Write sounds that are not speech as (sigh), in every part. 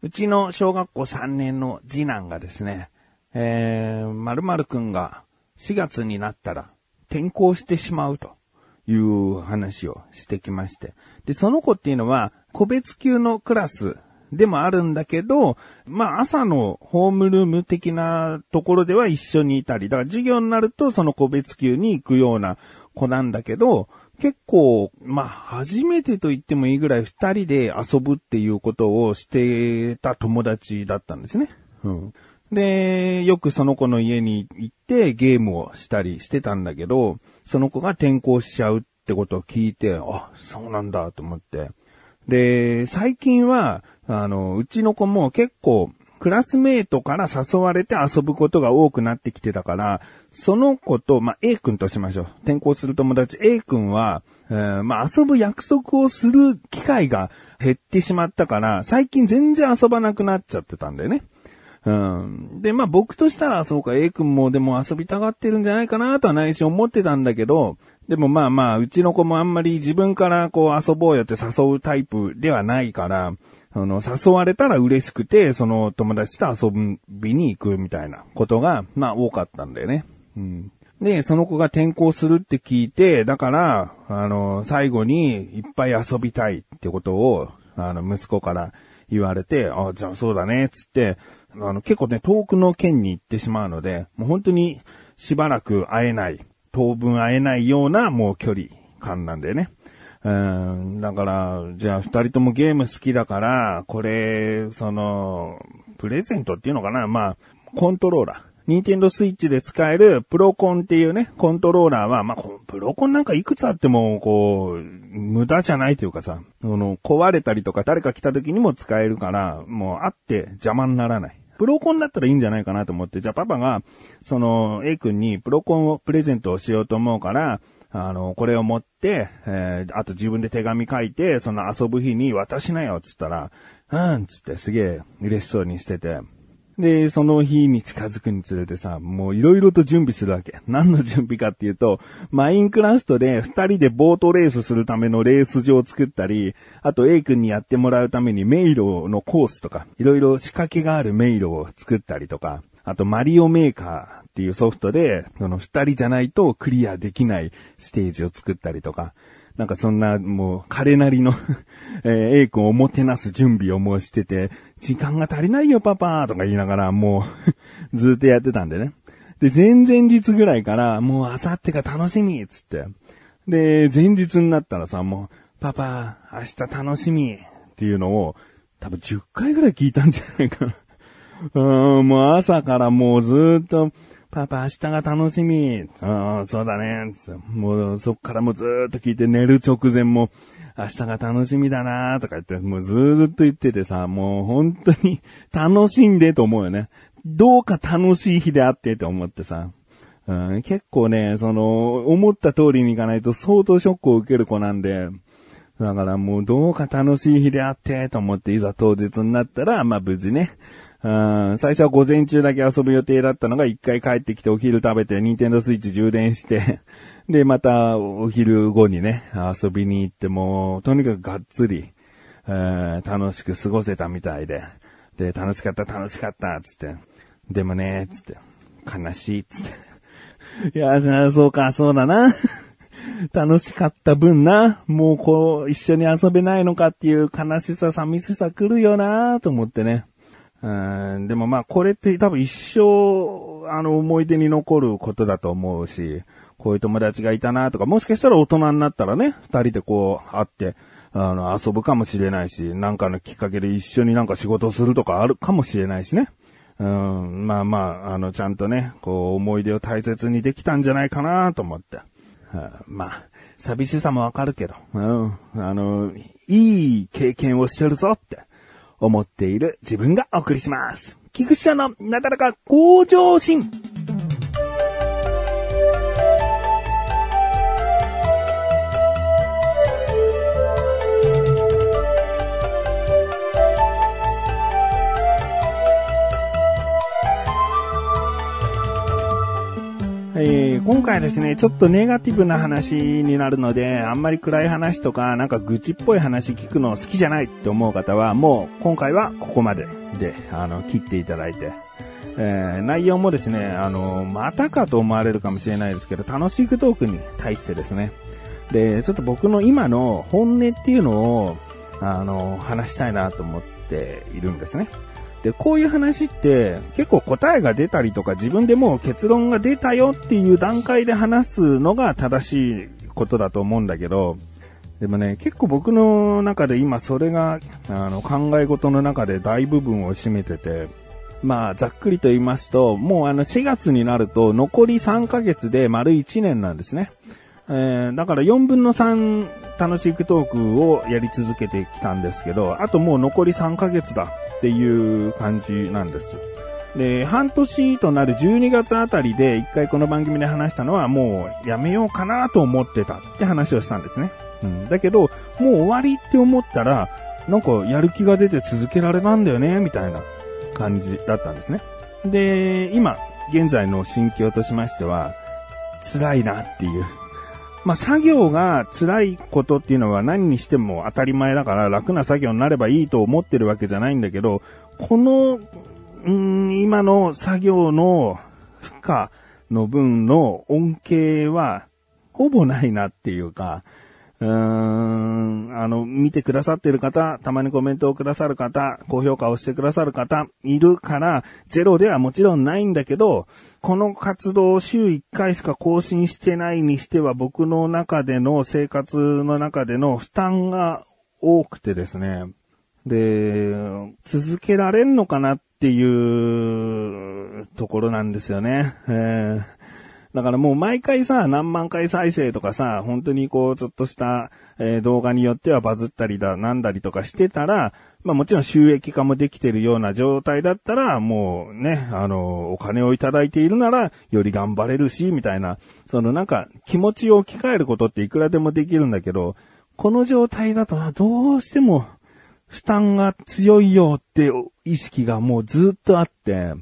うちの小学校3年の次男がですね、えー、〇〇くんが4月になったら転校してしまうという話をしてきまして。で、その子っていうのは個別級のクラスでもあるんだけど、まあ朝のホームルーム的なところでは一緒にいたり、だから授業になるとその個別級に行くような子なんだけど、結構、まあ、初めてと言ってもいいぐらい二人で遊ぶっていうことをしてた友達だったんですね。うん。で、よくその子の家に行ってゲームをしたりしてたんだけど、その子が転校しちゃうってことを聞いて、あ、そうなんだと思って。で、最近は、あの、うちの子も結構クラスメイトから誘われて遊ぶことが多くなってきてたから、その子と、まあ、A 君としましょう。転校する友達 A 君は、えー、まあ、遊ぶ約束をする機会が減ってしまったから、最近全然遊ばなくなっちゃってたんだよね。うん。で、まあ、僕としたら、そうか、A 君もでも遊びたがってるんじゃないかなとは内心思ってたんだけど、でもまあまあ、うちの子もあんまり自分からこう遊ぼうよって誘うタイプではないから、あの、誘われたら嬉しくて、その友達と遊びに行くみたいなことが、まあ多かったんだよね。うん。で、その子が転校するって聞いて、だから、あの、最後にいっぱい遊びたいってことを、あの、息子から言われて、あ、じゃあそうだね、つって、あの、結構ね、遠くの県に行ってしまうので、もう本当にしばらく会えない、当分会えないようなもう距離感なんでね。うん、だから、じゃあ二人ともゲーム好きだから、これ、その、プレゼントっていうのかな？まあ、コントローラー。ニンテンドスイッチで使えるプロコンっていうね、コントローラーは、まあ、プロコンなんかいくつあっても、こう、無駄じゃないというかさ、その、壊れたりとか誰か来た時にも使えるから、もうあって邪魔にならない。プロコンだったらいいんじゃないかなと思って、じゃあパパが、その、A 君にプロコンをプレゼントをしようと思うから、あの、これを持って、えー、あと自分で手紙書いて、その遊ぶ日に渡しなよ、つったら、うん、つってすげえ嬉しそうにしてて。で、その日に近づくにつれてさ、もういろいろと準備するわけ。何の準備かっていうと、マインクラフトで二人でボートレースするためのレース場を作ったり、あと A 君にやってもらうために迷路のコースとか、いろいろ仕掛けがある迷路を作ったりとか、あとマリオメーカー、っていうソフトで、その二人じゃないとクリアできないステージを作ったりとか、なんかそんなもう彼なりの (laughs) えー、A 君をもてなす準備をもうしてて、時間が足りないよパパとか言いながらもう (laughs) ずっとやってたんでね。で、前々日ぐらいから、もう明後日が楽しみっつって。で、前日になったらさ、もう、パパ、明日楽しみっていうのを、多分10回ぐらい聞いたんじゃないかな。(laughs) うん、もう朝からもうずっと、パパ明日が楽しみ。ああ、そうだね。もうそっからもうずーっと聞いて寝る直前も、明日が楽しみだなとか言って、もうずーっと言っててさ、もう本当に楽しんでと思うよね。どうか楽しい日であってと思ってさ。うん、結構ね、その、思った通りにいかないと相当ショックを受ける子なんで、だからもうどうか楽しい日であってと思っていざ当日になったら、まあ無事ね、うん、最初は午前中だけ遊ぶ予定だったのが一回帰ってきてお昼食べて、ニンテンドスイッチ充電して (laughs) で、またお昼後にね、遊びに行っても、とにかくがっつり、え、楽しく過ごせたみたいで。で、楽しかった楽しかったつって。でもね、つって。悲しい、つって。(laughs) いや、そうか、そうだな。(laughs) 楽しかった分な、もうこう、一緒に遊べないのかっていう悲しさ、寂しさ来るよなと思ってね。うん、でもまあこれって多分一生、あの思い出に残ることだと思うし、こういう友達がいたなとか、もしかしたら大人になったらね、二人でこう会って、あの遊ぶかもしれないし、なんかのきっかけで一緒になんか仕事するとかあるかもしれないしね。うん、まあまあ、あの、ちゃんとね、こう、思い出を大切にできたんじゃないかなと思って。はあ、まあ、寂しさもわかるけど、うん、あの、いい経験をしてるぞって。思っている自分がお送りします。菊池さんのなかなか向上心。え今回ですね、ちょっとネガティブな話になるので、あんまり暗い話とか、なんか愚痴っぽい話聞くの好きじゃないって思う方は、もう今回はここまでで、あの、切っていただいて、えー、内容もですね、あの、またかと思われるかもしれないですけど、楽しいトークに対してですね、で、ちょっと僕の今の本音っていうのを、あの、話したいなと思っているんですね。で、こういう話って結構答えが出たりとか自分でもう結論が出たよっていう段階で話すのが正しいことだと思うんだけど、でもね、結構僕の中で今それが、あの、考え事の中で大部分を占めてて、まあ、ざっくりと言いますと、もうあの4月になると残り3ヶ月で丸1年なんですね。えー、だから4分の3楽しいトークをやり続けてきたんですけど、あともう残り3ヶ月だっていう感じなんです。で、半年となる12月あたりで一回この番組で話したのはもうやめようかなと思ってたって話をしたんですね。うん。だけど、もう終わりって思ったら、なんかやる気が出て続けられたんだよね、みたいな感じだったんですね。で、今、現在の心境としましては、辛いなっていう。まあ、作業が辛いことっていうのは何にしても当たり前だから楽な作業になればいいと思ってるわけじゃないんだけど、この、んん、今の作業の負荷の分の恩恵はほぼないなっていうか、うーん、あの、見てくださってる方、たまにコメントをくださる方、高評価をしてくださる方、いるから、ゼロではもちろんないんだけど、この活動を週1回しか更新してないにしては、僕の中での生活の中での負担が多くてですね。で、続けられんのかなっていうところなんですよね。えーだからもう毎回さ、何万回再生とかさ、本当にこう、ちょっとした、えー、動画によってはバズったりだ、なんだりとかしてたら、まあもちろん収益化もできてるような状態だったら、もうね、あの、お金をいただいているなら、より頑張れるし、みたいな、そのなんか、気持ちを置き換えることっていくらでもできるんだけど、この状態だと、どうしても、負担が強いよって意識がもうずっとあって、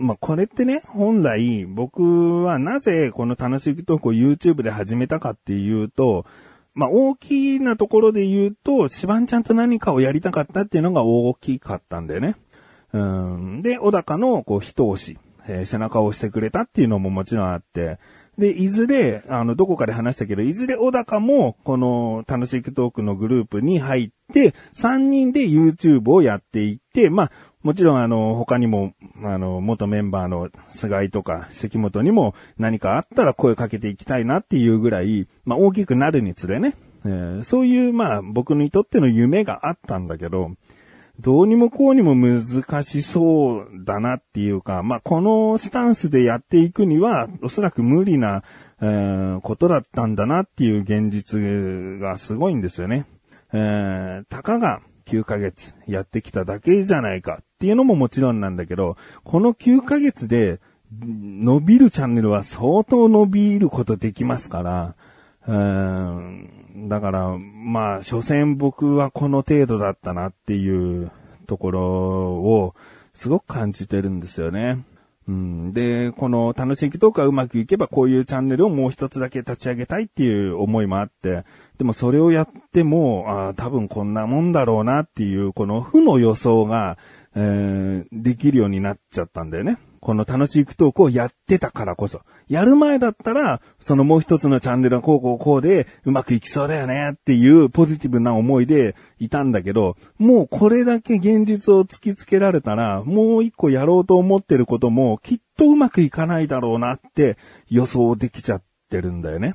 まあ、これってね、本来僕はなぜこの楽しいトークを YouTube で始めたかっていうと、まあ、大きなところで言うと、シバンちゃんと何かをやりたかったっていうのが大きかったんだよね。うん。で、小高のこう一押し、えー、背中を押してくれたっていうのももちろんあって、で、いずれ、あの、どこかで話したけど、いずれ小高も、この、楽しいトークのグループに入って、3人で YouTube をやっていって、まあ、もちろんあの、他にも、あの、元メンバーの菅井とか関本にも何かあったら声かけていきたいなっていうぐらい、まあ大きくなるにつれね、えー、そういうまあ僕にとっての夢があったんだけど、どうにもこうにも難しそうだなっていうか、まあこのスタンスでやっていくには、おそらく無理な、えー、ことだったんだなっていう現実がすごいんですよね。えー、たかが9ヶ月やってきただけじゃないかっていうのももちろんなんだけど、この9ヶ月で伸びるチャンネルは相当伸びることできますから、うーんだから、まあ、所詮僕はこの程度だったなっていうところをすごく感じてるんですよね。うん、で、この楽しいトークがうまくいけばこういうチャンネルをもう一つだけ立ち上げたいっていう思いもあって、でもそれをやっても、あ多分こんなもんだろうなっていう、この負の予想が、えー、できるようになっちゃったんだよね。この楽しいトークをやってたからこそ。やる前だったら、そのもう一つのチャンネルはこうこうこうで、うまくいきそうだよねっていうポジティブな思いでいたんだけど、もうこれだけ現実を突きつけられたら、もう一個やろうと思ってることもきっとうまくいかないだろうなって予想できちゃってるんだよね。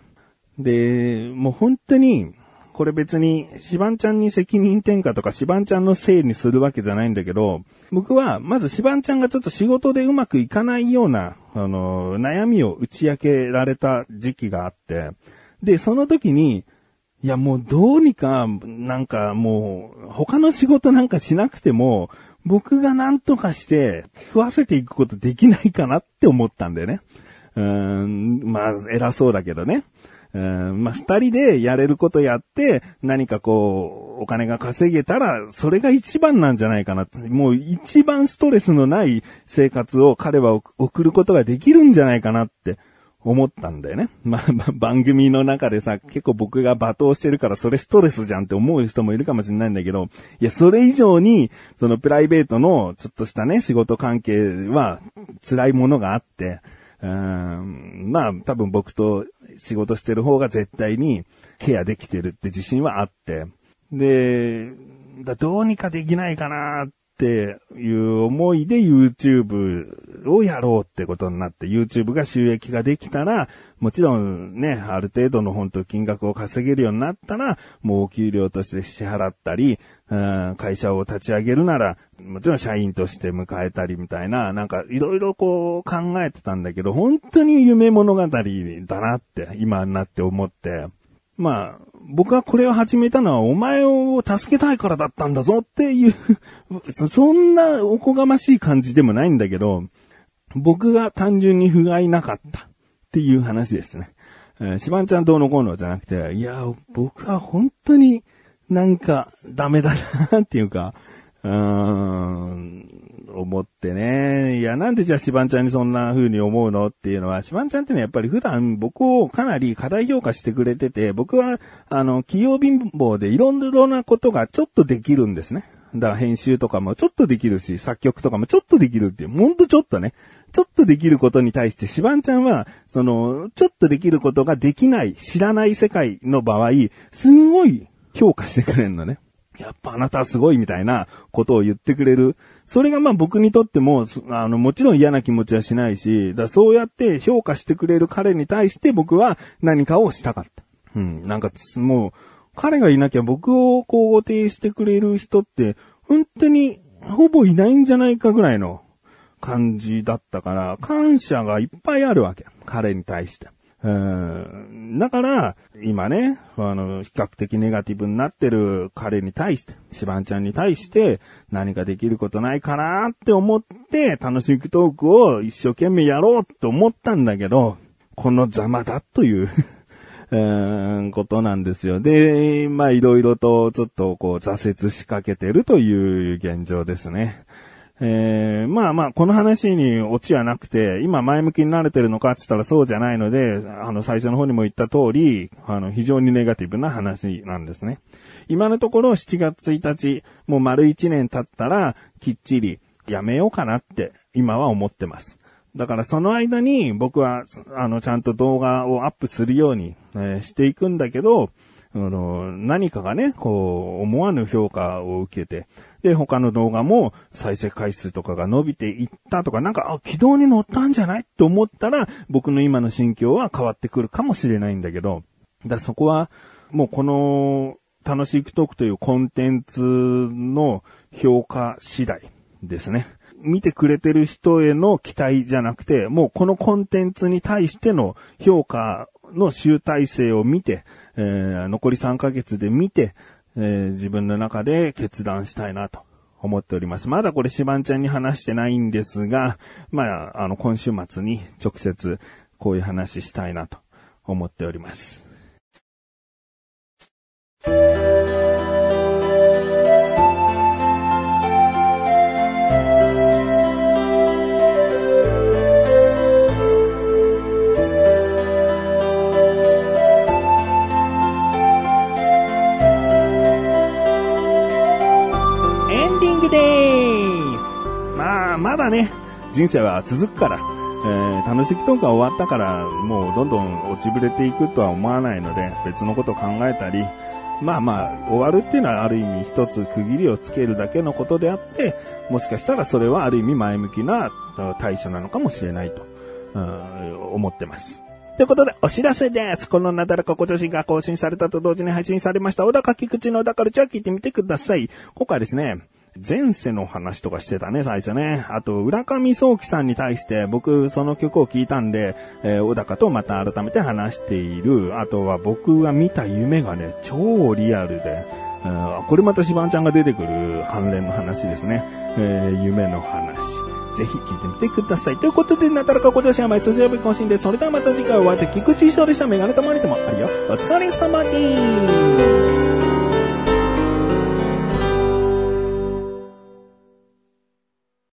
で、もう本当に、これ別に、シバンちゃんに責任転嫁とかシバンちゃんのせいにするわけじゃないんだけど、僕は、まずシバンちゃんがちょっと仕事でうまくいかないような、あの、悩みを打ち明けられた時期があって、で、その時に、いやもうどうにか、なんかもう、他の仕事なんかしなくても、僕が何とかして食わせていくことできないかなって思ったんだよね。うーん、まあ、偉そうだけどね。うんまあ、二人でやれることやって、何かこう、お金が稼げたら、それが一番なんじゃないかな。もう一番ストレスのない生活を彼は送ることができるんじゃないかなって思ったんだよね。まあ、番組の中でさ、結構僕が罵倒してるからそれストレスじゃんって思う人もいるかもしれないんだけど、いや、それ以上に、そのプライベートのちょっとしたね、仕事関係は辛いものがあって、うん、まあ、多分僕と仕事してる方が絶対にケアできてるって自信はあって、で、だどうにかできないかなっっていう思いで YouTube をやろうってことになって、YouTube が収益ができたら、もちろんね、ある程度の本当金額を稼げるようになったら、もうお給料として支払ったり、うん、会社を立ち上げるなら、もちろん社員として迎えたりみたいな、なんかいろいろこう考えてたんだけど、本当に夢物語だなって、今になって思って、まあ、僕はこれを始めたのはお前を助けたいからだったんだぞっていう (laughs) そんなおこがましい感じでもないんだけど、僕が単純に不甲斐なかったっていう話ですね。えー、シバンちゃんどうのこうのじゃなくて、いや、僕は本当になんかダメだなっていうか、うーん、思ってね。いや、なんでじゃあシバンちゃんにそんな風に思うのっていうのは、シバンちゃんってのはやっぱり普段僕をかなり過大評価してくれてて、僕は、あの、企業貧乏でいろんなことがちょっとできるんですね。だから編集とかもちょっとできるし、作曲とかもちょっとできるっていう、ほんとちょっとね。ちょっとできることに対して、シバンちゃんは、その、ちょっとできることができない、知らない世界の場合、すんごい評価してくれるのね。やっぱあなたはすごいみたいなことを言ってくれる。それがまあ僕にとっても、あの、もちろん嫌な気持ちはしないし、だそうやって評価してくれる彼に対して僕は何かをしたかった。うん、なんか、もう、彼がいなきゃ僕をこう固定してくれる人って、本当にほぼいないんじゃないかぐらいの感じだったから、感謝がいっぱいあるわけ。彼に対して。うん。だから、今ね、あの、比較的ネガティブになってる彼に対して、シバンちゃんに対して、何かできることないかなって思って、楽しくトークを一生懸命やろうと思ったんだけど、このざまだという (laughs) うんことなんですよ。で、まあいろいろとちょっとこう挫折しかけてるという現状ですね。えー、まあまあ、この話にオチはなくて、今前向きになれてるのかって言ったらそうじゃないので、あの、最初の方にも言った通り、あの、非常にネガティブな話なんですね。今のところ7月1日、もう丸1年経ったら、きっちりやめようかなって、今は思ってます。だからその間に僕は、あの、ちゃんと動画をアップするように、えー、していくんだけど、あの、何かがね、こう、思わぬ評価を受けて、で、他の動画も再生回数とかが伸びていったとか、なんか、あ、軌道に乗ったんじゃない？と思ったら、僕の今の心境は変わってくるかもしれないんだけど、だそこは、もうこの、楽しくトークというコンテンツの評価次第ですね。見てくれてる人への期待じゃなくて、もうこのコンテンツに対しての評価の集大成を見て、えー、残り3ヶ月で見て、えー、自分の中で決断したいなと思っております。まだこれシバンちゃんに話してないんですが、まあ、あの、今週末に直接こういう話したいなと思っております。人生は続くから、えー、楽しきトークが終わったから、もうどんどん落ちぶれていくとは思わないので、別のことを考えたり、まあまあ、終わるっていうのはある意味一つ区切りをつけるだけのことであって、もしかしたらそれはある意味前向きな対処なのかもしれないと、うん、思ってます。ということで、お知らせです。このなだらか今年が更新されたと同時に配信されました、小高菊池の小高ルチャー聞いてみてください。今回ですね、前世の話とかしてたね、最初ね。あと、浦上壮樹さんに対して僕その曲を聴いたんで、えー、小高とまた改めて話している。あとは僕が見た夢がね、超リアルで、うん、これまたシバンちゃんが出てくる関連の話ですね。えー、夢の話。ぜひ聞いてみてください。ということで、なだらかご女子は毎週曜日更新です。それではまた次回お会いで菊池翔でした。メガネとマリともあるよ。お疲れ様です。